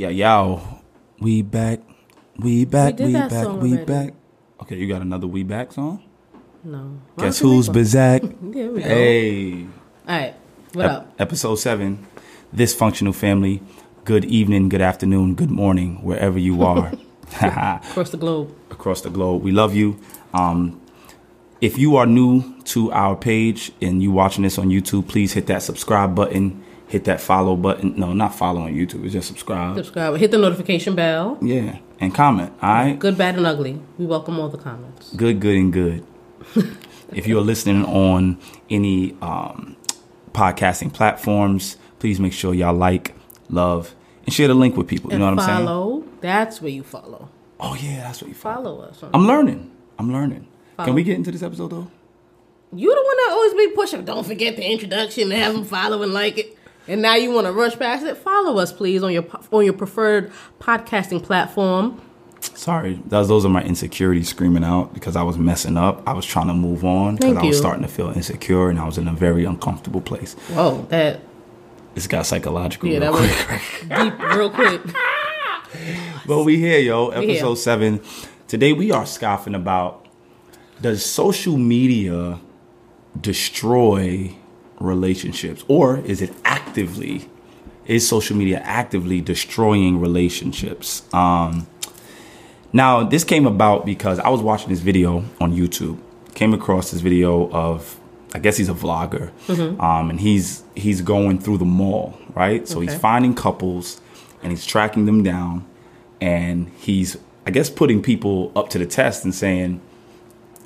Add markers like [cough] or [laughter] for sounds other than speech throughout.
Yeah, yo, we back, we back, did we, back, we already. back. Okay, you got another we back song? No. Why Guess who's make? Bizak? [laughs] There we go. Hey, All right. What Ep- up? episode seven. This functional family. Good evening, good afternoon, good morning, wherever you are [laughs] [laughs] Across the globe. across the globe. We love you. Um, if you are new to our page and you watching this on YouTube, please hit that subscribe button. Hit that follow button. No, not follow on YouTube. It's just subscribe. Subscribe. Hit the notification bell. Yeah, and comment. All right. Good, bad, and ugly. We welcome all the comments. Good, good, and good. [laughs] if you are listening on any um, podcasting platforms, please make sure y'all like, love, and share the link with people. You and know what I'm saying? follow. That's where you follow. Oh yeah, that's what you follow. Follow us. I'm learning. I'm learning. Follow. Can we get into this episode though? You the one that always be pushing. Don't forget the introduction. And have them follow and like it. And now you want to rush past it. Follow us, please, on your on your preferred podcasting platform. Sorry, those those are my insecurities screaming out because I was messing up. I was trying to move on because I was starting to feel insecure and I was in a very uncomfortable place. Whoa, that It's got psychological. yeah, real that quick. was [laughs] deep, real quick. But we here, yo. here. Episode seven. Today we are scoffing about does social media destroy relationships, or is it actively is social media actively destroying relationships? Um, now this came about because I was watching this video on YouTube. Came across this video of I guess he's a vlogger, um, and he's he's going through the mall, right? So he's finding couples and he's tracking them down, and he's I guess putting people up to the test and saying,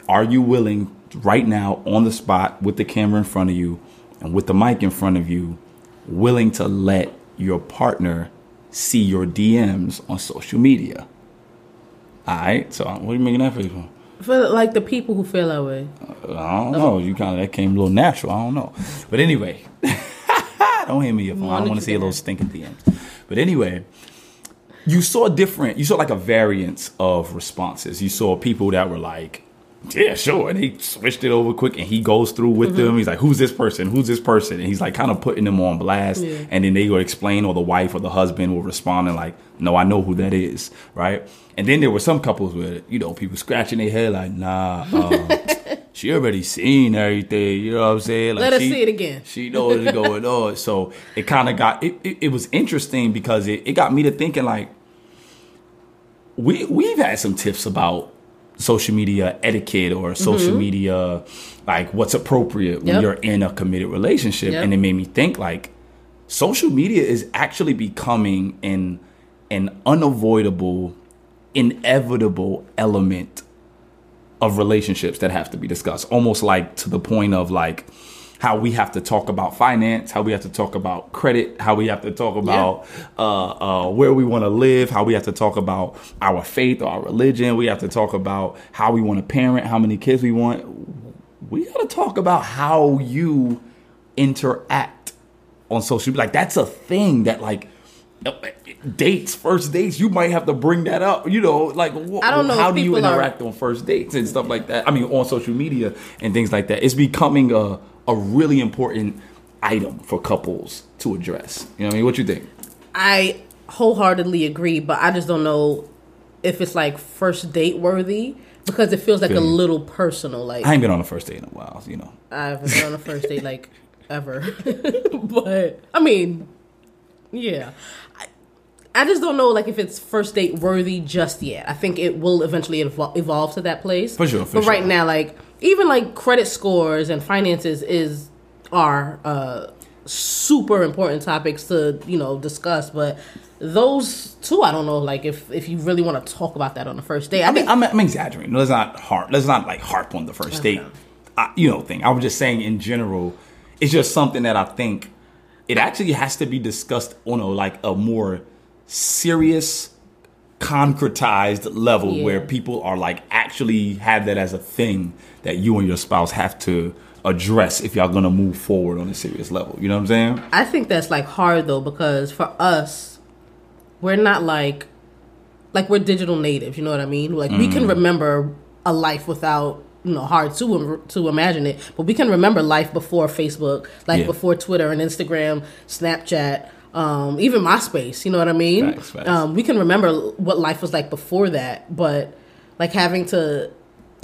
"Are you willing right now on the spot with the camera in front of you and with the mic in front of you, willing to let your partner see your DMs on social media?" All right. So what are you making that face for? For like the people who feel that way. I don't know. You kind of that came a little natural. I don't know. But anyway, [laughs] don't hand me your phone. I don't want to see a little stinking DMs. But anyway, you saw different. You saw like a variance of responses. You saw people that were like, "Yeah, sure," and he switched it over quick, and he goes through with Mm-hmm. them. He's like, "Who's this person? Who's this person?" And he's like, kind of putting them on blast. Yeah. And then they would explain, or the wife or the husband will respond and like, "No, I know who that is," right? And then there were some couples where you know people scratching their head like, "Nah." Uh, [laughs] She already seen everything, you know what I'm saying? Like Let us see it again. She knows what's [laughs] going on. So it kind of got it, it. It was interesting because it, it got me to thinking like we we've had some tips about social media etiquette or social mm-hmm. media like what's appropriate when you're in a committed relationship, Yep. and it made me think like social media is actually becoming an an unavoidable, inevitable element of relationships that have to be discussed. Almost like to the point of like how we have to talk about finance, how we have to talk about credit, how we have to talk about uh, uh, where we want to live, how we have to talk about our faith or our religion. We have to talk about how we want to parent, how many kids we want. We got to talk about how you interact on social media. Like that's a thing that like dates, first dates, you might have to bring that up. You know, like wh- I don't know how do you people are- interact on first dates and stuff like that. I mean, on social media and things like that. It's becoming a a really important item for couples to address. You know what I mean? What you think? I wholeheartedly agree, but I just don't know if it's like first date worthy because it feels like a Feel you. little personal. Like I ain't been on a first date in a while, you know. I haven't been on a first date like [laughs] ever. [laughs] but I mean, yeah. I, I just don't know like if it's first date worthy just yet. I think it will eventually evol- evolve to that place. For sure, for but right now, like even like credit scores and finances is are uh super important topics to you know discuss. But those two, I don't know like if if you really want to talk about that on the first date. I, I mean, I'm, I'm exaggerating. Let's not harp. Let's not like harp on the first date, I, you know, thing. I was just saying in general, it's just something that I think it actually has to be discussed on a like a more serious, concretized level Yeah. where people are like actually have that as a thing that you and your spouse have to address if y'all gonna move forward on a serious level. You know what I'm saying? I think that's like hard though because for us, we're not like like we're digital natives. You know what I mean? Like we can remember a life without you know hard to to imagine it, but we can remember life before Facebook, like Yeah. before Twitter and Instagram, Snapchat. um, even MySpace. You know what I mean? Facts, facts. Um, we can remember what life was like before that, but like having to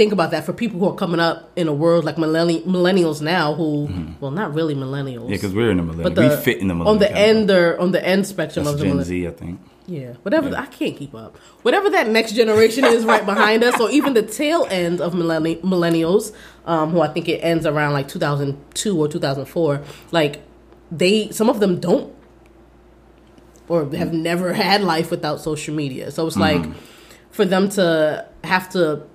think about that for people who are coming up in a world like millenni- millennials now, who well, not really millennials. Mm-hmm. Yeah, because we're in the millennial. the, we fit in the millennial. on the end or on the end spectrum That's of the Gen millennial. Z, I think. Yeah, whatever. I can't keep up. Whatever that next generation is right behind us, or even the tail end of millenni- millennials, um, who I think it ends around like 2002 or 2004. Like they, some of them don't, or have never had life without social media. So it's like for them to have to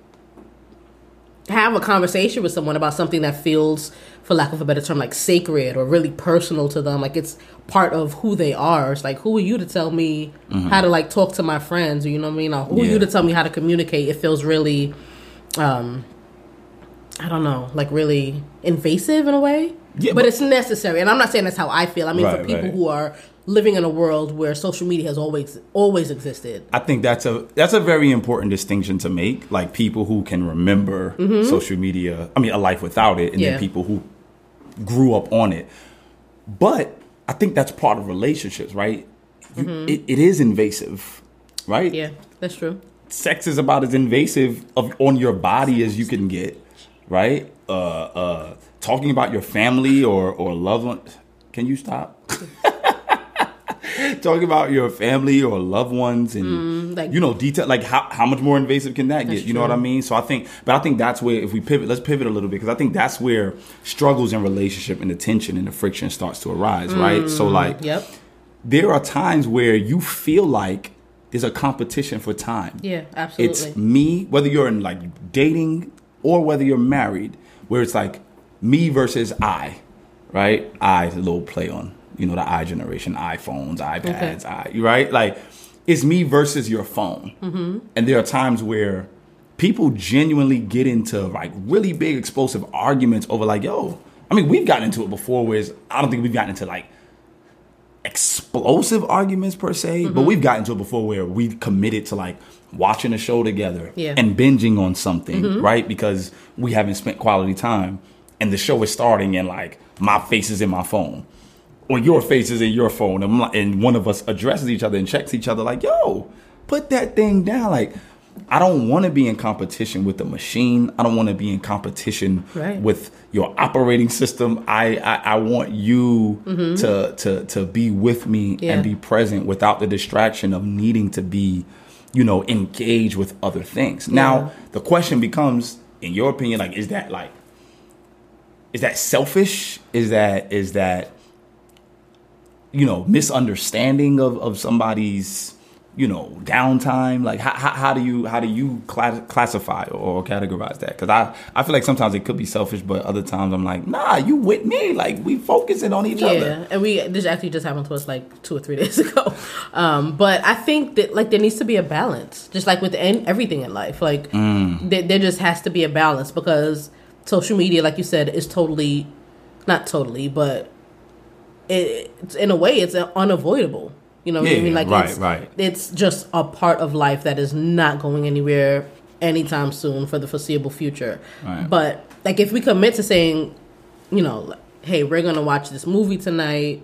have a conversation with someone about something that feels for lack of a better term like sacred or really personal to them like it's part of who they are. It's like who are you to tell me how to like talk to my friends? You know what i mean? Or who are you to tell me how to communicate? It feels really um i don't know like really invasive in a way. Yeah, but, but- it's necessary. And i'm not saying that's how i feel. I mean for people right. who are living in a world where social media has always always existed I think that's a that's a very important distinction to make. Like people who can remember social media. I mean, a life without it, and Mm-hmm. Yeah. then people who grew up on it. But I think that's part of relationships, right? You, it, it is invasive, right? Mm-hmm. yeah that's true sex is about as invasive of on your body as you can get, right? Uh, uh, talking about your family or or loved one. Can you stop? [laughs] [laughs] talking about your family or loved ones and Mm, like- you know detail like how, how much more invasive can that get? You know what i mean? So i think but i think that's where if we pivot let's pivot a little bit because i think that's where struggles in relationship and the tension and the friction starts to arise right? So like yep. there are times where you feel like there's a competition for time. Yeah absolutely. it's me whether you're in like dating or whether you're married where it's like me versus i right? I is a little play on you know the i generation iphones ipads i right like it's me versus your phone mm-hmm. and there are times where people genuinely get into like really big explosive arguments over like yo i mean we've gotten into it before where it's, i don't think we've gotten into like explosive arguments per se, Mm-hmm. but we've gotten to it before where we've committed to like watching a show together Yeah. Mm-hmm. and binging on something, right? Because we haven't spent quality time and the show is starting and like my face is in my phone or your face is in your phone and, like- and one of us addresses each other and checks each other like, yo, put that thing down. Like, I don't want to be in competition with the machine. I don't want to be in competition Right. with your operating system. I I, I want you to to to be with me Mm-hmm. Yeah. and be present without the distraction of needing to be, you know, engaged with other things. Yeah. Now the question becomes, in your opinion, like, is that like, is that selfish? Is that is that you know misunderstanding of of somebody's you know downtime like how, how, how do you how do you cla- classify or categorize that because i i feel like sometimes it could be selfish but other times i'm like nah you with me like we focusing on each other. yeah, and we this actually just happened to us like two or three [laughs] days ago. Um, but I think that like there needs to be a balance, just like with en- everything in life. Like Mm. there, there just has to be a balance because social media, like you said, is totally not totally, but it, it's in a way it's unavoidable. You know what I mean? Like right, it's, right. It's just a part of life that is not going anywhere anytime soon for the foreseeable future. Right. But like if we commit to saying, you know, hey, we're gonna watch this movie tonight,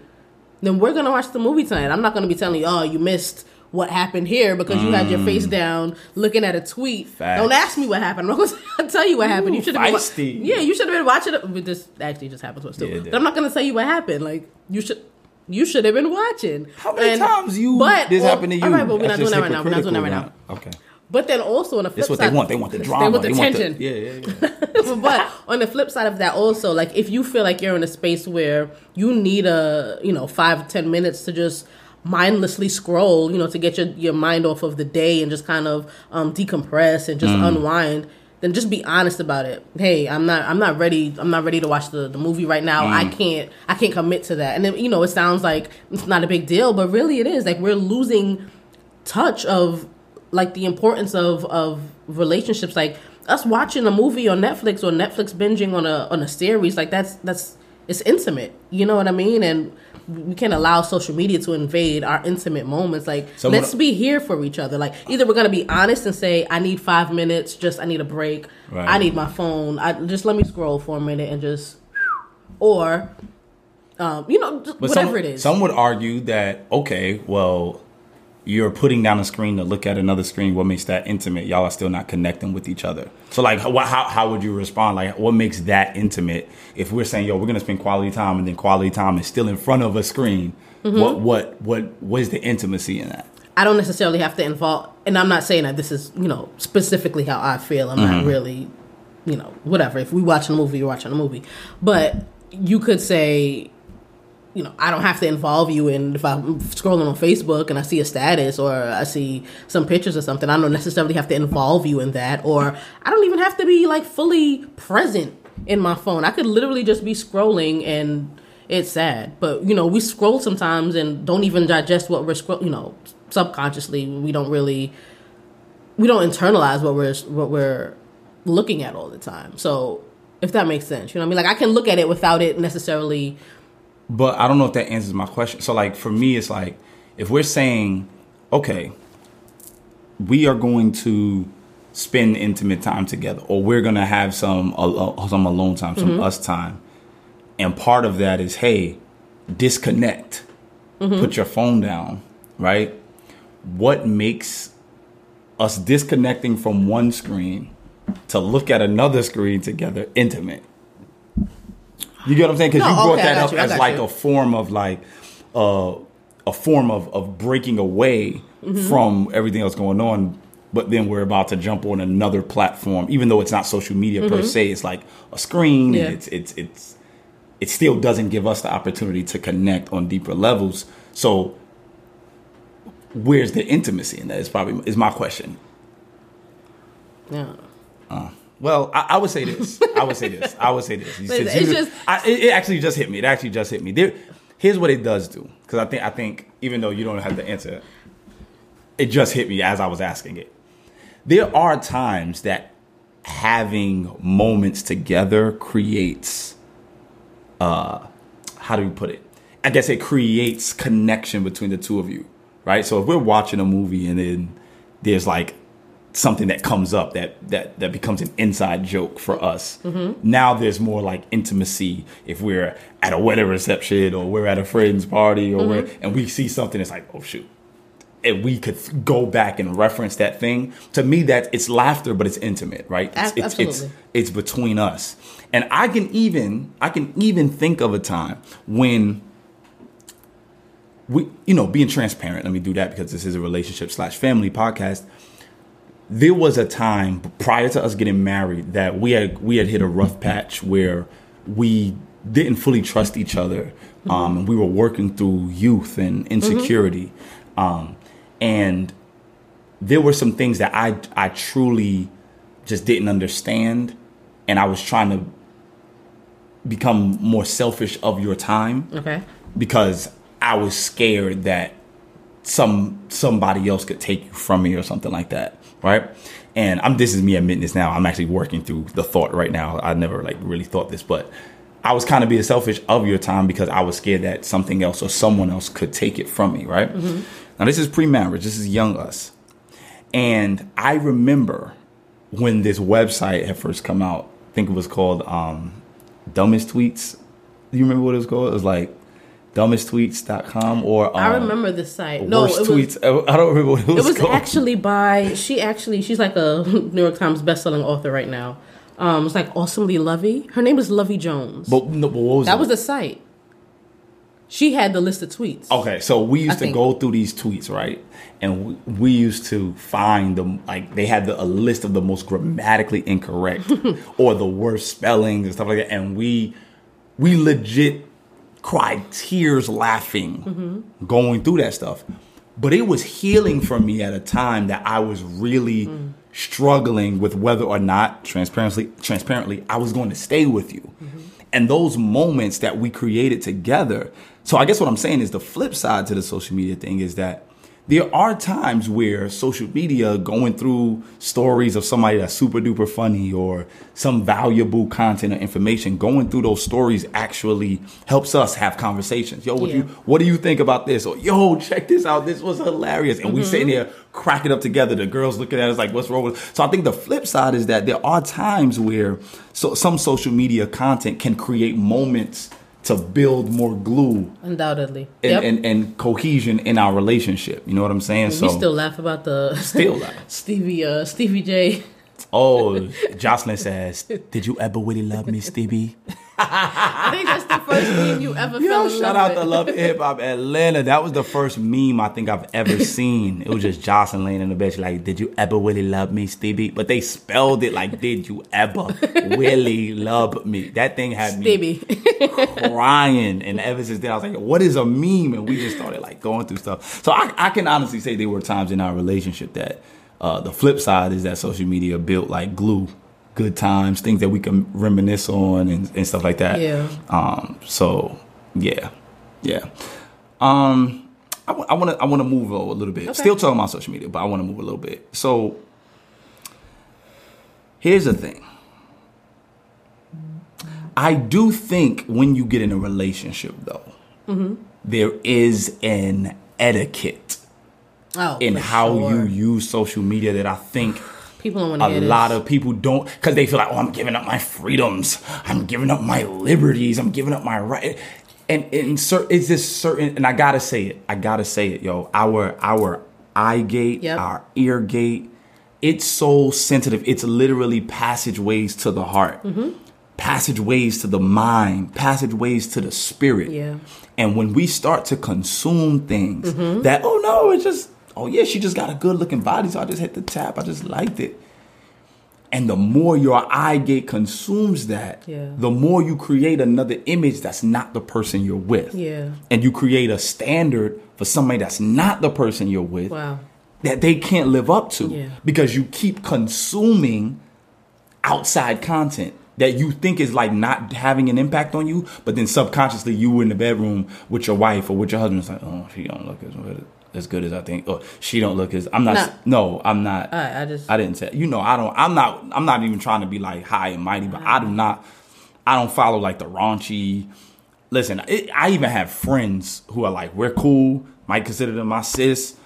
then we're gonna watch the movie tonight. I'm not gonna be telling you, oh, you missed what happened here because you had your face down looking at a tweet. Mm. Facts. Don't ask me what happened. [laughs] I'm not gonna tell you what happened. You should have been. Wa- yeah, you should have been watching it. But this actually just happened to us too. Yeah, but I'm not gonna tell you what happened. Like you should. You should have been watching. how many And- times you but, this well, happened to you All right, but we're not doing that right now. We're not doing that right now. okay But then also on the flip that's what side, they want they want the [laughs] drama. They want the want tension. yeah yeah yeah [laughs] but on the flip side of that also like if you feel like you're in a space where you need a you know five ten minutes to just mindlessly scroll you know to get your, your mind off of the day and just kind of um, decompress and just unwind then just be honest about it. Hey i'm not i'm not ready i'm not ready to watch the, the movie right now. I can't i can't commit to that. And then you know it sounds like it's not a big deal but really it is. Like we're losing touch of like the importance of of relationships. Like us watching a movie on Netflix or Netflix binging on a on a series like that's that's it's intimate you know what I mean? And we can't allow social media to invade our intimate moments. Like So let's be here for each other. Like either we're gonna be honest and say I need five minutes just I need a break. Right. I need my phone. I just let me scroll for a minute and just or Um, you know, whatever some, it is. Some would argue that okay, well, you're putting down a screen to look at another screen. What makes that intimate? Y'all are still not connecting with each other. So like, how how, how would you respond? Like, what makes that intimate? If we're saying, yo, we're gonna spend quality time, and then quality time is still in front of a screen. Mm-hmm. What what what what is the intimacy in that? I don't necessarily have to involve, and I'm not saying that this is, you know, specifically how I feel. I'm Mm-hmm. not really, you know, whatever. If we watching a movie, you're watching a movie. But you could say, you know, I don't have to involve you in if I'm scrolling on Facebook and I see a status or I see some pictures or something. I don't necessarily have to involve you in that, or I don't even have to be like fully present in my phone. I could literally just be scrolling and it's sad. But you know, we scroll sometimes and don't even digest what we're scroll. You know, subconsciously we don't really we don't internalize what we're what we're looking at all the time. So if that makes sense, you know I mean? Like I can look at it without it necessarily. But I don't know if that answers my question. So like for me, it's like if we're saying, okay, we are going to spend intimate time together, or we're gonna have some uh, some alone time, some us time, and part of that is hey, disconnect, put your phone down, right? What makes us disconnecting from one screen to look at another screen together intimate? You get what I'm saying? Because No, you brought okay, that up you, as like you. a form of like uh, a form of of breaking away Mm-hmm. from everything else going on. But then we're about to jump on another platform, even though it's not social media per se. It's like a screen, Mm-hmm. Yeah. and it's it's it's it still doesn't give us the opportunity to connect on deeper levels. So, where's the intimacy in that? Is probably is my question. Yeah. Well, I, I would say this. I would say this. I would say this. [laughs] You it's you- just- I, it, it actually just hit me. It actually just hit me. There, here's what it does do, because I think I think even though you don't have the answer, it just hit me as I was asking it. There are times that having moments together creates, uh, how do you put it? I guess it creates connection between the two of you, right? So if we're watching a movie and then there's like something that comes up that that that becomes an inside joke for us. Now there's more like intimacy if we're at a wedding reception or we're at a friend's party or we're and we see something that's like, oh shoot. And we could go back and reference that thing. To me, that it's laughter, but it's intimate, right? It's, it's, it's, it's between us. And I can even I can even think of a time when we you know being transparent let me do that because this is a relationship slash family podcast there was a time prior to us getting married that we had we had hit a rough patch where we didn't fully trust each other. Um, and we were working through youth and insecurity. Um, and there were some things that I I truly just didn't understand. And I was trying to become more selfish of your time Okay. because I was scared that some somebody else could take you from me or something like that, right? And I'm this is me admitting this now. I'm actually working through the thought right now. I never like really thought this, but I was kind of being selfish of your time because I was scared that something else or someone else could take it from me, right? Now this is pre-marriage. This is young us, and I remember when this website had first come out. I think it was called um, Dumbest Tweets. Do you remember what it was called? It was like dumbesttweets.com or um, I remember the site. No, worst it was, tweets. I don't remember what it was, It was called. actually by she actually she's like a [laughs] New York Times bestselling author right now. Um, it's like awesomely Lovey. Her name is Lovey Jones. But, no, but what was that it? was the site. She had the list of tweets. Okay, so we used I to think- go through these tweets, right? And we, we used to find them like they had the, a list of the most grammatically incorrect [laughs] or the worst spellings and stuff like that. And we we legit cried tears laughing Mm-hmm. going through that stuff. But it was healing for me at a time that I was really Mm. struggling with whether or not transparently transparently I was going to stay with you. Mm-hmm. And those moments that we created together. So I guess what I'm saying is the flip side to the social media thing is that there are times where social media going through stories of somebody that's super duper funny or some valuable content or information going through those stories actually helps us have conversations. Yo what do you what do you think about this? Or yo check this out. This was hilarious. And we mm-hmm. sitting there cracking up together. The girls looking at us like what's wrong with so i think the flip side is that there are times where so some social media content can create moments to build more glue Undoubtedly. and, yep. and, and cohesion in our relationship. You know what I'm saying? So we still laugh about the Still laugh. [laughs] Stevie uh Stevie J. Oh, Joseline says, "Did you ever really love me, Stevie?" I think that's the first meme you ever Yo, shout out to Love Hip Hop Atlanta. That was the first meme I think I've ever [laughs] seen. It was just Joseline laying in the bed, she's like, "Did you ever really love me, Stevie?" But they spelled it like, "Did you ever really love me?" That thing had me Stevie. crying. And ever since then, I was like, what is a meme? And we just started like going through stuff. So I, I can honestly say there were times in our relationship that uh, the flip side is that social media built like glue, good times, things that we can reminisce on and, and stuff like that. Yeah. Um, so yeah, yeah. Um, I want to I want to move a little bit. Okay. Still talking about social media, but I want to move a little bit. So here's the thing. I do think when you get in a relationship, though, Mm-hmm. there is an etiquette Oh, in how sure. you use social media that I think people don't want to a lot this. of people don't because they feel like, oh, I'm giving up my freedoms, I'm giving up my liberties, I'm giving up my right. And and cer- it's just certain, and I gotta say it, I gotta say it, yo. Our our eye gate, Yep. our ear gate, it's so sensitive. It's literally passageways to the heart, Mm-hmm. passageways to the mind, passageways to the spirit. Yeah. And when we start to consume things Mm-hmm. that, oh no, it's just, oh yeah, she just got a good looking body, so I just hit the tap. I just liked it. And the more your eye gate consumes that, Yeah. the more you create another image that's not the person you're with. Yeah. And you create a standard for somebody that's not the person you're with Wow. that they can't live up to Yeah. because you keep consuming outside content that you think is like not having an impact on you, but then subconsciously you were in the bedroom with your wife or with your husband. It's like, oh, she don't look as good, as good as I think, or she don't look as. I'm not. Nah. No, I'm not. I, I just I didn't say. You know, I don't. I'm not. I'm not even trying to be like high and mighty, but I do not. I don't follow like the raunchy. Listen, it, I even have friends who are like, we're cool. Might consider them my sis.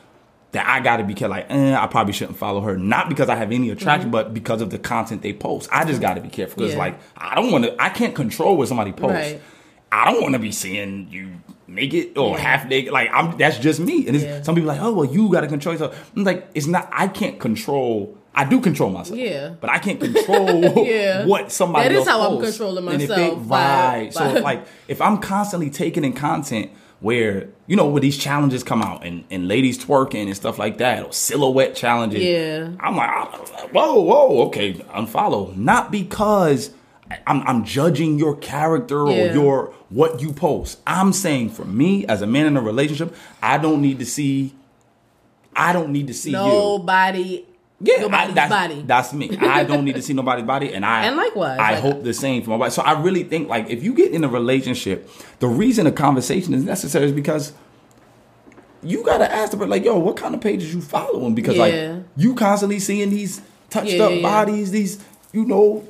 That I got to be careful. Like, eh, I probably shouldn't follow her. Not because I have any attraction, but because of the content they post. I just got to be careful because, Yeah. like, I don't want to. I can't control what somebody posts. Right. I don't want to be seeing you naked or Yeah. half naked. Like I'm that's just me. And it's, Yeah. some people like, oh well, you got to control yourself. I'm like, it's not. I can't control. I do control myself. Yeah. But I can't control [laughs] Yeah. what somebody That is how I'm posts. controlling And if they- myself by- right. by- So like, if I'm constantly taking in content where you know where these challenges come out and, and ladies twerking and stuff like that or silhouette challenges. Yeah. I'm like, ah, whoa, whoa, okay, unfollow. Not because I'm, I'm judging your character or your what you post. I'm saying for me as a man in a relationship, I don't need to see. I don't need to see you. nobody. Yeah, I, nobody's that's, body. that's me. I [laughs] don't need to see nobody's body, and I And likewise, I like- hope the same for my wife. So I really think like if you get in a relationship, the reason a conversation is necessary is because you gotta ask the person like, yo, what kind of pages you following? Because Yeah. like you constantly seeing these touched Yeah, up yeah, yeah. bodies, these you know.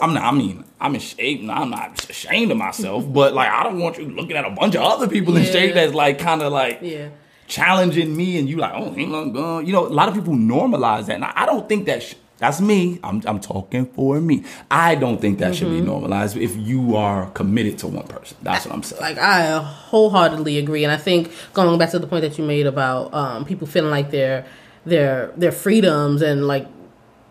I'm not. I mean, I'm ashamed. I'm not ashamed of myself, but like, I don't want you looking at a bunch of other people in shape that's like kind of like Yeah. challenging me and you like, oh, ain't nothing going. You know, a lot of people normalize that. And I don't think that sh- that's me. I'm, I'm talking for me. I don't think that should be Mm-hmm. normalized if you are committed to one person. That's what I'm saying. Like I wholeheartedly agree, and I think going back to the point that you made about um, people feeling like their their their freedoms and like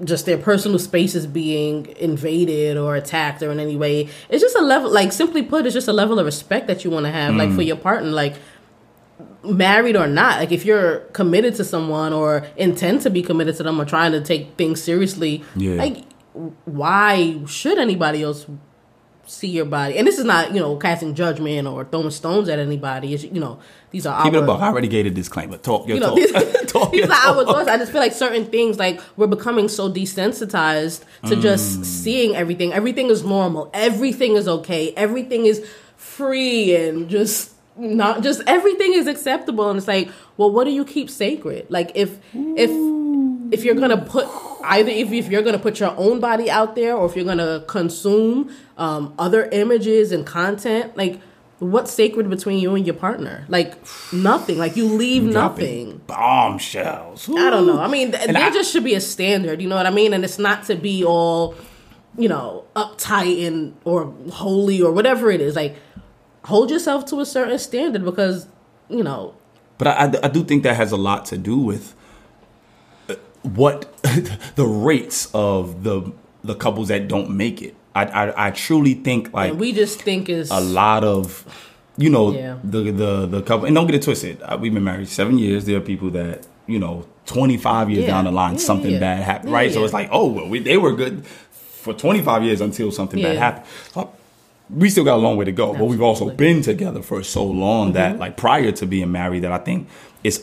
just their personal space is being invaded or attacked or in any way. It's just a level, like simply put, it's just a level of respect that you want to have, Mm. like for your partner, like married or not. Like if you're committed to someone or intend to be committed to them or trying to take things seriously, Yeah. like why should anybody else see your body? And this is not, you know, casting judgment or throwing stones at anybody. It's you know, these are Keep it our a buck. I already gave a disclaimer. Talk your you know, talk. these, [laughs] talk these your are our thoughts. I just feel like certain things, like we're becoming so desensitized to Mm. just seeing everything. Everything is normal. Everything is okay. Everything is free and just not just everything is acceptable. And it's like, well, what do you keep sacred? Like if if if you're gonna put either if, if you're gonna put your own body out there or if you're gonna consume um, other images and content, like what's sacred between you and your partner? Like nothing. Like you leave Dropping nothing. Bombshells. I don't know. I mean, th- there I- just should be a standard. You know what I mean? And it's not to be all, you know, uptight and or holy or whatever it is. Like hold yourself to a certain standard because you know But I, I, do think that has a lot to do with uh, what [laughs] the rates of the the couples that don't make it. I I, I truly think like and we just think is a lot of you know Yeah. the the the couple and don't get it twisted. Uh, We've been married seven years. There are people that you know twenty five years Yeah. down the line Yeah, something bad happened, right? So it's like oh well we, they were good for twenty five years until something bad happened. So, we still got a long way to go, but we've also Mm-hmm. been together for so long that like prior to being married that I think it's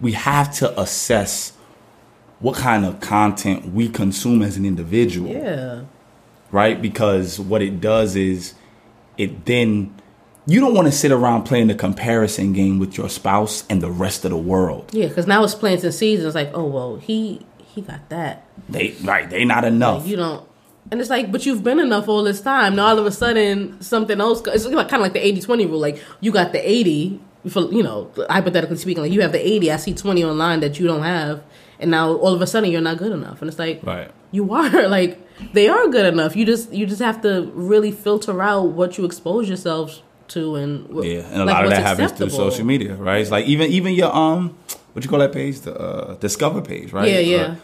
we have to assess what kind of content we consume as an individual yeah right? Because what it does is it then you don't want to sit around playing the comparison game with your spouse and the rest of the world. yeah because now it's plants and seeds. It's like oh well he he got that They right, they not enough. Like, you don't and it's like but you've been enough all this time now all of a sudden something else it's like, kind of like the 80-20 rule like you got the 80 for you know hypothetically speaking like you have the 80 i see 20 online that you don't have and now all of a sudden you're not good enough and it's like Right. you are [laughs] like they are good enough you just you just have to really filter out what you expose yourselves to and yeah, and a like, lot of that happens through social media, right? It's like even even your um what you call that page? The uh, discover page, right? Yeah, yeah. Uh,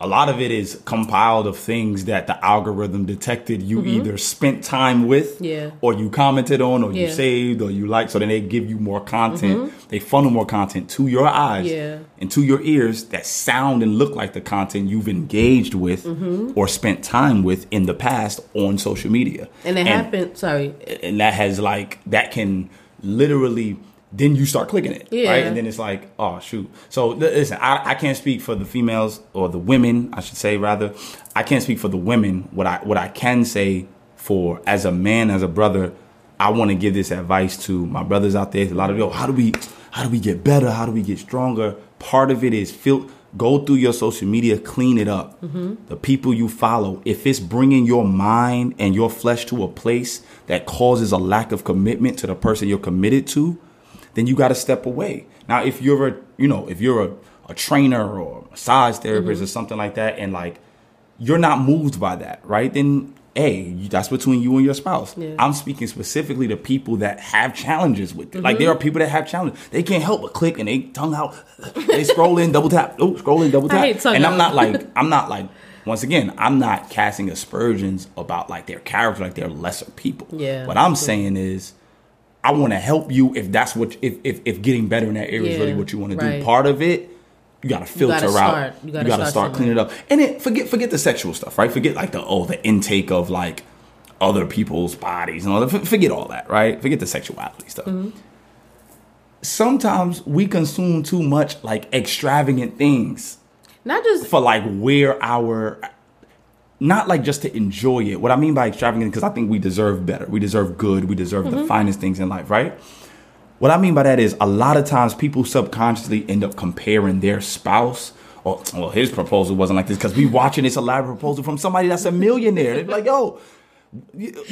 a lot of it is compiled of things that the algorithm detected you either spent time with Mm-hmm. Yeah. or you commented on or you Yeah. Mm-hmm. saved or you liked so then they give you more content they funnel more content to your eyes Yeah. and to your ears that sound and look like the content you've engaged with Mm-hmm. or spent time with in the past on social media and it happened sorry and that has like that can literally then you start clicking it Yeah. right and then it's like oh shoot. So listen I, I can't speak for the females or the women i should say rather. I can't speak for the women. What i what i can say for as a man as a brother i want to give this advice to my brothers out there a lot of yo oh, how do we how do we get better? How do we get stronger? Part of it is feel go through your social media clean it up. Mm-hmm. The people you follow if it's bringing your mind and your flesh to a place that causes a lack of commitment to the person you're committed to then you got to step away. Now if you're a you know if you're a, a trainer or a massage therapist or something like that and like you're not moved by that right? Then hey you- that's between you and your spouse. Yeah. i'm speaking specifically to people that have challenges with it. Like there are people that have challenges. They can't help but click and they tongue out. They scroll in double tap. Oh scroll in double tap. and i'm not like [laughs] i'm not like once again i'm not casting aspersions about like their character like they're lesser people. Yeah. what i'm saying is I want to help you if that's what if if, if getting better in that area is really what you want to right. do. Part of it, you got to filter gotta out. start- you You gotta got to start start cleaning it up. And then forget forget the sexual stuff, right? Forget like the oh the intake of like other people's bodies and all that. Forget all that, right? Forget the sexuality stuff. Mm-hmm. Sometimes we consume too much like extravagant things not just for like where our not like just to enjoy it. What I mean by extravagant because I think we deserve better. We deserve good. We deserve Mm-hmm. the finest things in life, right? What I mean by that is a lot of times people subconsciously end up comparing their spouse. Or, well, his proposal wasn't like this because we watching this elaborate proposal from somebody that's a millionaire. They're like, yo,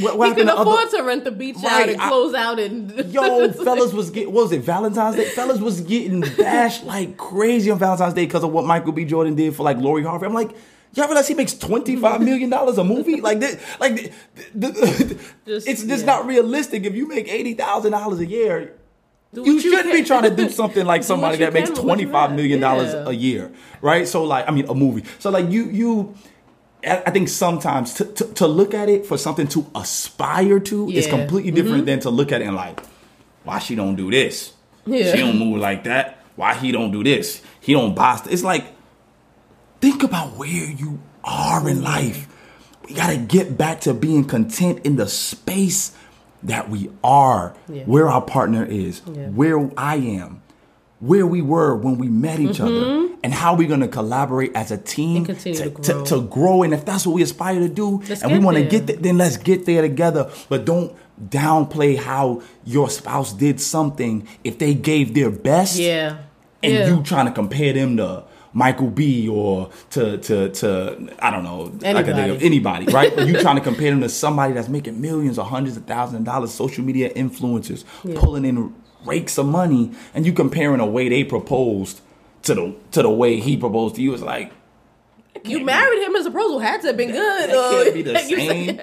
what, what he happened can to other- afford to rent the beach out and I- close out and [laughs] Yo, [laughs] fellas was getting what was it Valentine's Day? Fellas was getting [laughs] bashed like crazy on Valentine's Day because of what Michael B. Jordan did for like Lori Harvey. I'm like, y'all realize he makes twenty five million dollars a movie? Like this, like the, the, Just- it's just yeah. not realistic. If you make eighty thousand dollars a year, you you shouldn't be trying to [laughs] do something like somebody that makes can with what twenty five million dollars Yeah. a year, right? So like, I mean, a movie. So like, you you. I think sometimes to, to, to look at it for something to aspire to is Yeah. Mm-hmm. completely different than to look at it and like, why she don't do this? Yeah. She don't move like that. Why he don't do this? He don't buy. St-. It's like, think about where you are in life. We gotta get back to being content in the space that we are, Yeah. where our partner is, Yeah. where I am, where we were when we met each other, and how we're gonna collaborate as a team Mm-hmm. To, to to, grow. to grow. And if that's what we aspire to do, Let's and we want to get there, then let's get there together. But don't downplay how your spouse did something if they gave their best yeah. and yeah. you trying to compare them to Michael B or to to to I don't know I could think of Anybody. anybody, right? But you [laughs] trying to compare them to somebody that's making millions or hundreds of thousands of dollars, social media influencers pulling in rakes of money, and you comparing the way they proposed to the to the way he proposed to you. It's like you married him. His proposal had to have been good. that can't be the [laughs] Like same.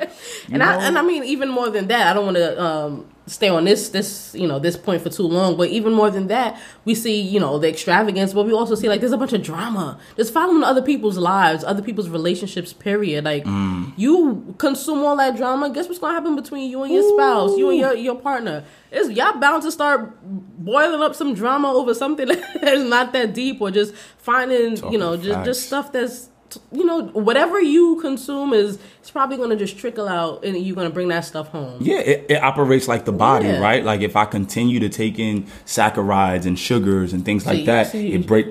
And know? I and I mean even more than that. I don't want to um, stay on this this you know this point for too long but even more than that we see you know the extravagance but we also see like there's a bunch of drama just following other people's lives other people's relationships period like Mm. you consume all that drama guess what's gonna happen between you and your spouse you and your your partner is y'all bound to start boiling up some drama over something [laughs] that's not that deep or just finding you know Talking just just stuff that's you know whatever you consume is it's probably gonna just trickle out and you're gonna bring that stuff home Yeah, it, it operates like the body, Yeah. right? Like if I continue to take in saccharides and sugars and things like you- that, so you- it break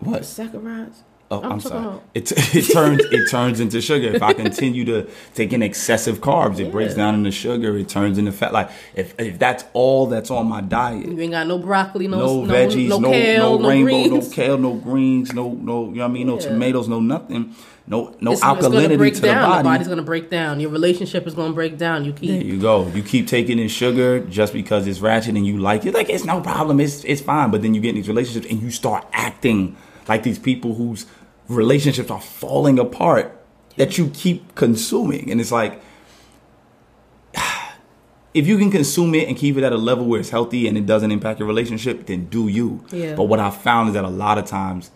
what? Saccharides. Oh, I'm, I'm sorry. It, [laughs] it turns it turns into sugar. If I continue to take in excessive carbs, it breaks down into sugar. It turns into fat. Like if if that's all that's on my diet, You ain't got no broccoli, no no, no, veggies, no, no kale, no, rainbow, greens. no kale, no greens, no no. You know what I mean? No Yeah. tomatoes, no nothing. No no It's, it's alkalinity break to down. the The body. body's gonna break down. Your relationship is gonna break down. You keep. There you go. You keep taking in sugar just because it's ratchet and you like it. Like it's no problem. It's it's fine. But then you get in these relationships and you start acting like these people whose relationships are falling apart that you keep consuming. And it's like [sighs] if you can consume it and keep it at a level where it's healthy and it doesn't impact your relationship, then do you. Yeah. But what I've found is that a lot of times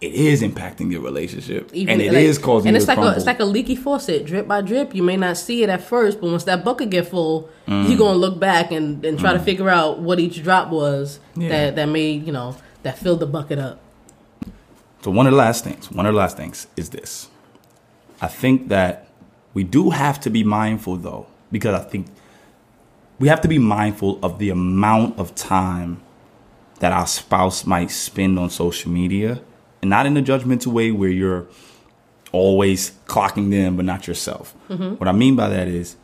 it is impacting your relationship. and it like- is causing and it's like crumble. a it's like a leaky faucet, drip by drip. You may not see it at first, but once that bucket get full, Mm. you're gonna look back and, and try to figure out what each drop was Yeah. that that made you know that filled the bucket up. So one of the last things, one of the last things is this. I think that we do have to be mindful though, because I think we have to be mindful of the amount of time that our spouse might spend on social media and not in a judgmental way where you're always clocking them but not yourself. Mm-hmm. What I mean by that is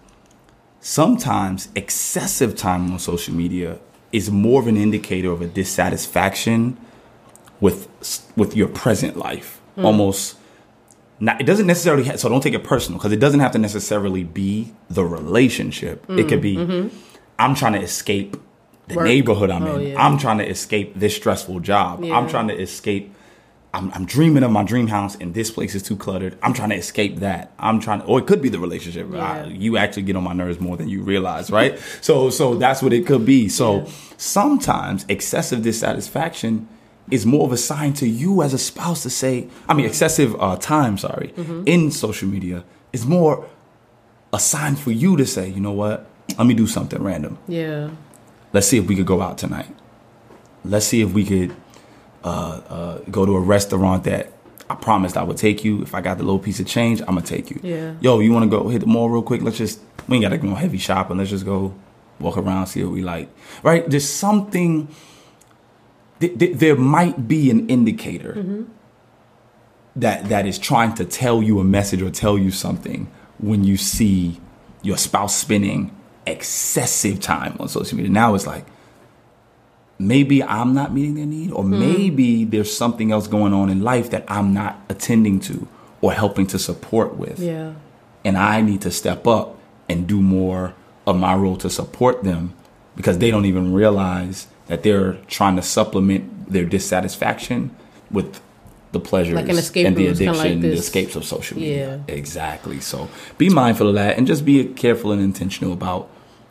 sometimes excessive time on social media is more of an indicator of a dissatisfaction with with your present life mm. almost not it doesn't necessarily ha- so don't take it personal because it doesn't have to necessarily be the relationship. It mm, could be mm-hmm. i'm trying to escape the Work. neighborhood i'm Oh, in. yeah. i'm trying to escape this stressful job. I'm trying to escape I'm, I'm dreaming of my dream house and this place is too cluttered. I'm trying to escape that. I'm trying to or it could be the relationship. I- you actually get on my nerves more than you realize right? [laughs] So so that's what it could be. So Yeah. sometimes excessive dissatisfaction is more of a sign to you as a spouse to say i mean excessive uh, time sorry in social media is more a sign for you to say you know what let me do something random Yeah, let's see if we could go out tonight let's see if we could uh, uh, go to a restaurant that I promised I would take you. If I got the little piece of change, I'm gonna take you. Yeah. Yo, you want to go hit the mall real quick? Let's just we ain't gotta go heavy shopping. Let's just go walk around, see what we like. Right? There's something. Th- th- there might be an indicator mm-hmm. that that is trying to tell you a message or tell you something when you see your spouse spending excessive time on social media. Now it's like maybe I'm not meeting their need, or hmm. maybe there's something else going on in life that I'm not attending to or helping to support with. yeah, And I need to step up and do more of my role to support them because they don't even realize that they're trying to supplement their dissatisfaction with the pleasures Like and the route, it's kinda addiction, like the escapes of social media. Yeah. Exactly. So be mindful of that and just be careful and intentional about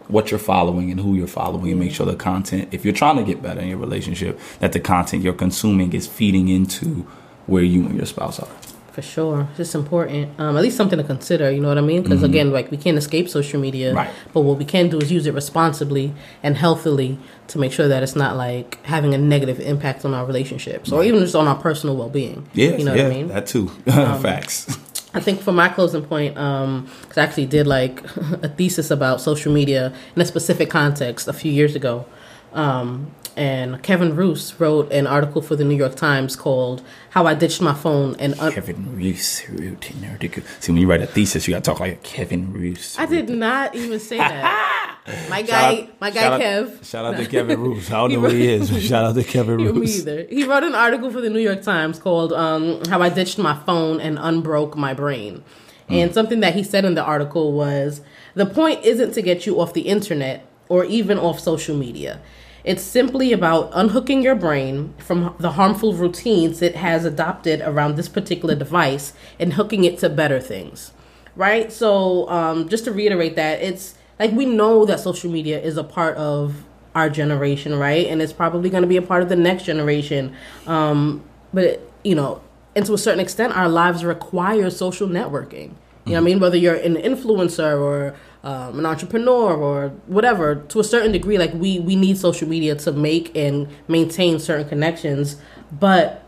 what you're following and who you're following and make sure the content, if you're trying to get better in your relationship, that the content you're consuming is feeding into where you and your spouse are. For sure. It's important. Um, at least something to consider. You know what I mean? Because again, like we can't escape social media, Mm-hmm. Right. But what we can do is use it responsibly and healthily to make sure that it's not like having a negative impact on our relationships or even just on our personal well being. Yeah, you know yeah, what I mean. Um, that too. [laughs] Facts. I think for my closing point, because I actually did like [laughs] a thesis about social media in a specific context a few years ago. Um, and Kevin Roose wrote an article for the New York Times called "How I Ditched My Phone and Un- Kevin Roose wrote an article. See, when you write a thesis, you gotta talk like Kevin Roose. I did not even say that. [laughs] My guy, out- my guy shout out- Kev. Shout out to Kevin Roose. I don't [laughs] know who he is, but shout out to Kevin You, me Roose. either. He wrote an article for the New York Times called um, "How I Ditched My Phone and Unbroke My Brain," and something that he said in the article was the point isn't to get you off the internet or even off social media. It's simply about unhooking your brain from the harmful routines it has adopted around this particular device and hooking it to better things. Right? So, um, just to reiterate that, it's like we know that social media is a part of our generation, right? And it's probably going to be a part of the next generation. Um, but you know, and to a certain extent, our lives require social networking. You know what I mean? Whether you're an influencer or um, an entrepreneur or whatever, to a certain degree, like we we need social media to make and maintain certain connections. But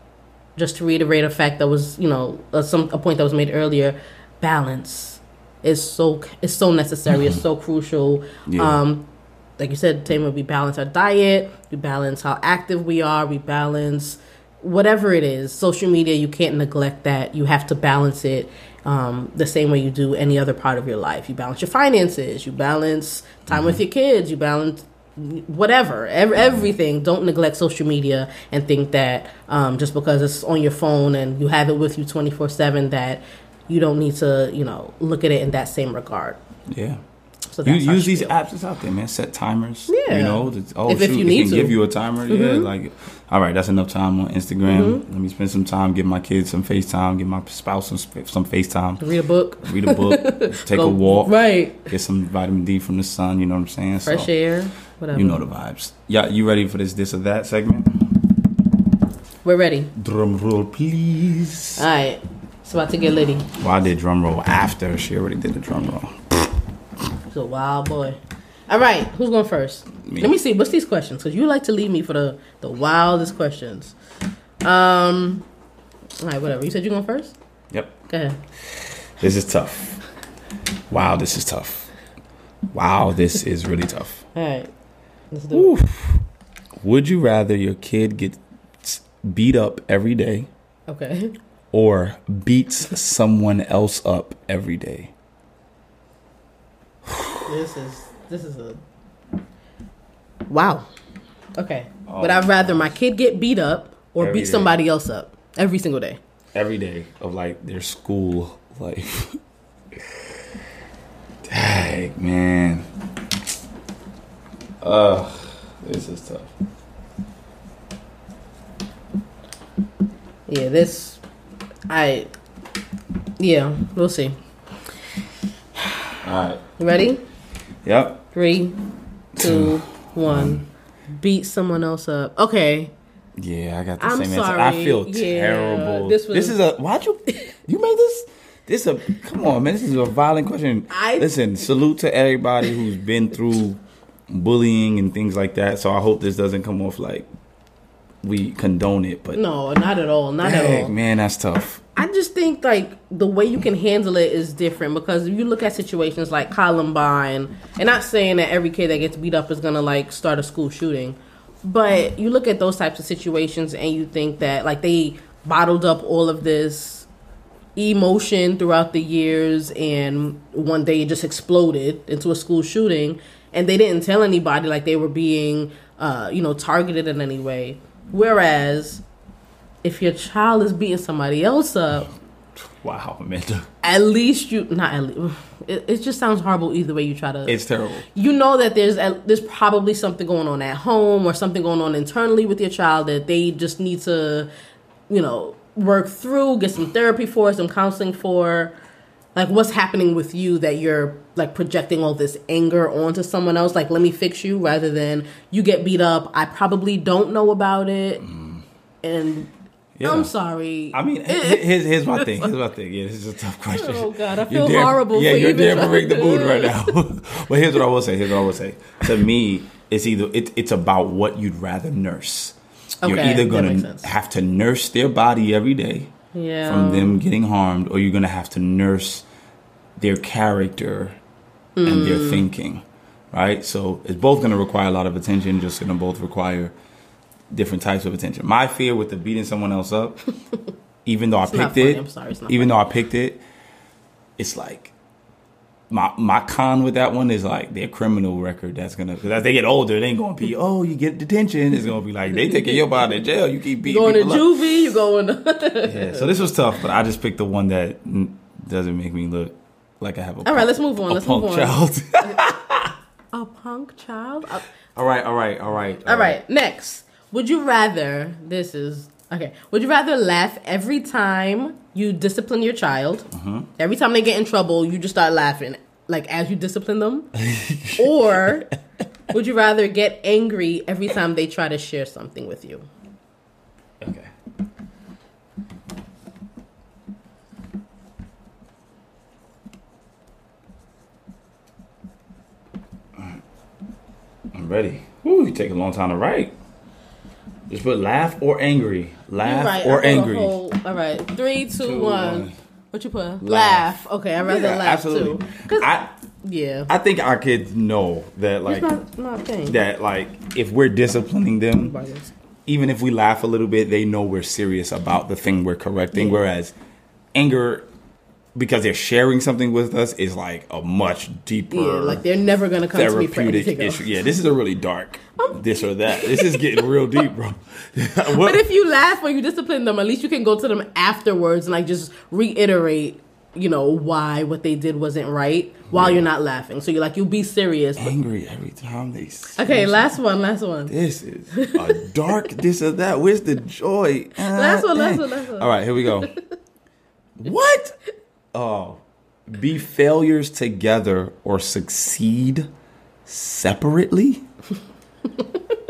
just to reiterate a fact that was, you know, uh, some a point that was made earlier, balance is so is so necessary. It's so crucial. Yeah. Um, like you said, Tamer, we balance our diet, we balance how active we are, we balance whatever it is. Social media, you can't neglect that. You have to balance it um, the same way you do any other part of your life. You balance your finances, you balance time with your kids, you balance whatever, ev- everything. Don't neglect social media and think that um, just because it's on your phone and you have it with you 24 7 that you don't need to, you know, look at it in that same regard. Yeah. So You use these apps that's out there, man. Set timers. Yeah. You know, oh If- if shoot, you it can to. Mm-hmm. give you a timer. Yeah, like, all right, that's enough time on Instagram. Mm-hmm. Let me spend some time, give my kids some FaceTime, give my spouse some some FaceTime, Read a book. read a book, [laughs] take Go- a walk, Right. get some vitamin D from the sun. You know what I'm saying? Fresh So, air. Whatever. You know the vibes. Yeah, you ready for this, this or that segment? We're ready. Drum roll, please. All right. It's about to get litty. Well, I did drum roll after she already did the drum roll. He's a wild boy. All right. Who's going first? Me. Let me see. What's these questions? Because you like to leave me for the, the wildest questions. Um. All right. Whatever. You said you're going first? Yep. Go ahead. This is tough. Wow, this is tough. Wow, this is really tough. [laughs] All right. Let's do it. Would you rather your kid get beat up every day Okay. or beats someone else up every day? This is this is a wow. Okay. Oh, Would I rather my oh. kid get beat up or Every beat day. somebody else up every single day? Every day of like their school life. [laughs] Dang, man. Ugh, this is tough. Yeah. This. I. Yeah. We'll see. All right. You ready? Yep. Three, two, one. Beat someone else up. Okay. Yeah, I got the I'm same answer. I feel Yeah, terrible. this This, was- is a why'd you you made this? This a come on, man. This is a violent question. I- Listen, salute to everybody who's been through bullying and things like that. So I hope this doesn't come off like we condone it. But No, not at all. Not at all. dang, man, that's tough. I just think like the way you can handle it is different because if you look at situations like Columbine, and not saying that every kid that gets beat up is gonna like start a school shooting, but you look at those types of situations and you think that like they bottled up all of this emotion throughout the years and one day it just exploded into a school shooting and they didn't tell anybody like they were being uh, you know targeted in any way. Whereas if your child is beating somebody else up Wow, Amanda. at least you not at least it, it just sounds horrible either way you try to. It's terrible. you know that there's there's probably something going on at home or something going on internally with your child that they just need to you know work through get some therapy for some counseling for. Like what's happening with you that you're like projecting all this anger onto someone else? Like let me fix you rather than you get beat up i probably don't know about it. Mm. And Yeah. i'm sorry I mean, [laughs] here's, here's my thing. Here's my thing. Yeah, this is a tough question. Oh, God, I feel damn- horrible Yeah, you're damn trying break the mood [laughs] right now. [laughs] but here's what I will say. Here's what I will say. To me, it's either it, it's about what you'd rather nurse. Okay, you're either gonna have to nurse their body every day yeah from them getting harmed, or you're gonna have to nurse their character and their Hmm. thinking. Right. So it's both gonna require a lot of attention. Just gonna both require different types of attention. My fear with the beating someone else up, [laughs] even though I picked it, I'm sorry, even though I picked it, it's like my my con with that one is like their criminal record. That's gonna because as they get older, it ain't gonna be oh you get detention. It's gonna be like they taking your body to jail. You keep beating going to up. juvie you going to [laughs] Yeah, so this was tough, but I just picked the one that doesn't make me look like I have a All right, let's move on. a Let's punk move on. child. [laughs] A punk child? Uh, all right, all right, all right, all right, next. Would you rather, this is, okay, would you rather laugh every time you discipline your child? Mm-hmm. Every time they get in trouble, you just start laughing. like as you discipline them, [laughs] or would you rather get angry every time they try to share something with you? Okay. I'm ready. Ooh, you take a long time to write. Just put laugh or angry. Laugh Right, or I put a angry. whole- all right, three, two, Two, one. one. What you put? Laugh. Laugh. Okay, I'd rather Yeah, laugh absolutely. too. 'Cause- I yeah, I think our kids know that like not not that like if we're disciplining them, even if we laugh a little bit, they know we're serious about the thing we're correcting. Yeah. Whereas anger, because they're sharing something with us, is like a much deeper, Yeah, like they're never gonna come to me for issue. Yeah, this is a really dark this or that. This is getting real deep, bro. [laughs] But if you laugh when you discipline them, at least you can go to them afterwards and like just reiterate, you know, why what they did wasn't right while you're not laughing. So you're like, you'll be serious. angry every time they. Okay, last one, last one. This is a dark this or that. Where's the joy? [laughs] Last one, last one, last one. All right, here we go. [laughs] what? Oh, be failures together or succeed separately?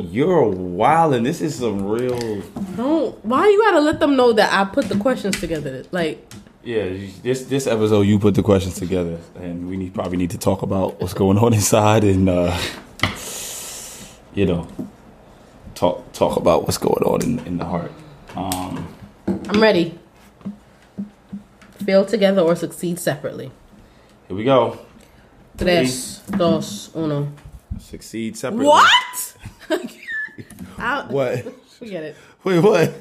You're wild, and this is some real. Don't. Why you gotta let them know that I put the questions together? Like, Yeah, this this episode you put the questions together, and we need, probably need to talk about what's going on inside, and uh, you know, talk talk about what's going on in, in the heart. Um, I'm ready. Fail together or succeed separately. here we go. Tres, dos, uno. Succeed separately. What? [laughs] What? Forget it. Wait, what?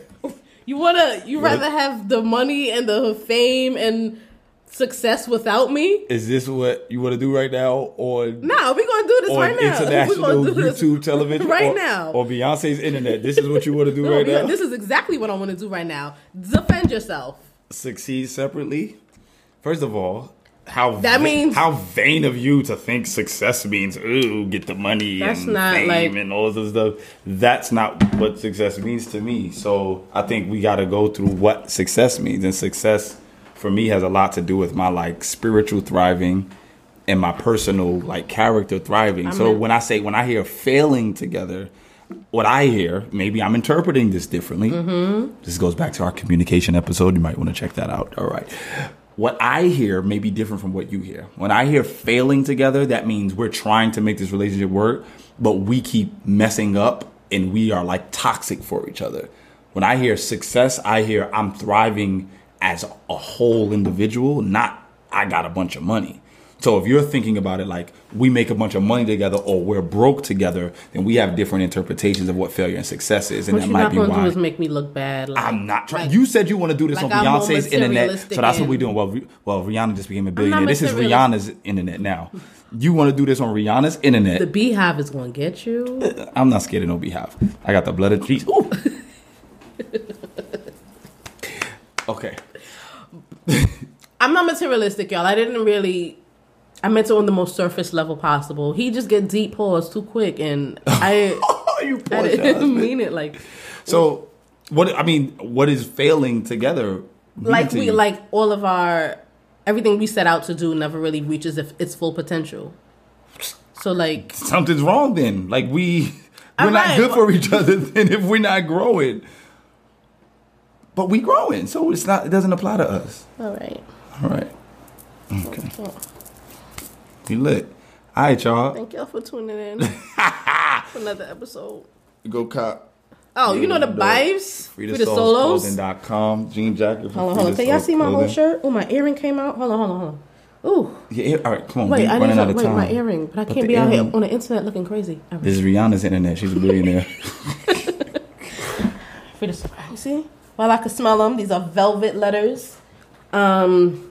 You wanna? You rather have the money and the fame and success without me? Is this what you want to do right now on No, we gonna do this on right now. international gonna do this [laughs] YouTube television right or, now. or Beyonce's internet? This is what you want to do No, right now. This is exactly what I want to do right now. Defend yourself. Succeed separately. First of all, how That means- how vain of you to think success means ooh get the money That's and not, fame like- and all this stuff. That's not what success means to me. So I think we got to go through what success means, and success for me has a lot to do with my like spiritual thriving and my personal like character thriving. so mean- when I say when I hear failing together. What I hear, maybe I'm interpreting this differently. Mm-hmm. This goes back to our communication episode. You might want to check that out. All right. What I hear may be different from what you hear. When I hear failing together, that means we're trying to make this relationship work, but we keep messing up and we are like toxic for each other. When I hear success, I hear I'm thriving as a whole individual, not I got a bunch of money. So if you're thinking about it like we make a bunch of money together or we're broke together, then we have different interpretations of what failure and success is, and What that you're might not be why. do is make me look bad. Like, I'm not trying. like- you said you want to do this like on I'm Beyonce's internet, so that's what we're doing. Well, well, Rihanna just became a billionaire. This is. Rihanna's internet now. You want to do this on Rihanna's internet? The beehive is gonna get you. Uh, I'm not scared of no beehive. I got the blood of Jesus. Ooh. [laughs] okay. [laughs] I'm not materialistic, y'all. I didn't really. I meant it on the most surface level possible. He just get deep pause too quick, and [laughs] I, [laughs] you I didn't mean it like So, what? I mean, what is failing together? like to we you? like all of our everything we set out to do never really reaches if its full potential. So like [laughs] something's wrong. Then, like we we're I'm not right. good for each other. Then, if we're not growing, but we growing, so it's not. It doesn't apply to us. all right. All right. Okay. You lit. All right, y'all. Thank y'all for tuning in [laughs] for another episode. Go cop. Oh, you know the vibes? Frida, Frida Solos. Solos. Clothing.com. Jean jacket. Hold on, hold on. Can y'all see my whole shirt? Oh, my earring came out. Hold on, hold on, hold on. Ooh, Yeah, all right, come on. wait, I need to wait my earring, but I But can't the be out here on the internet looking crazy. Right. This is Rihanna's internet. She's a billionaire. You see? While I can smell them, these are velvet letters. Um,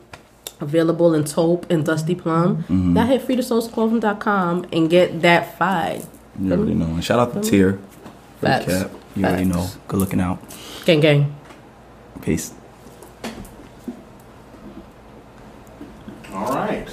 available in taupe and dusty plum. Mm-hmm. Y'all hit freetosoulsclothing.com and get that five. You already know. And shout out to mm-hmm. Tier. Facts. Cap. You Facts. already know. Good looking out. Gang gang. Peace. All right.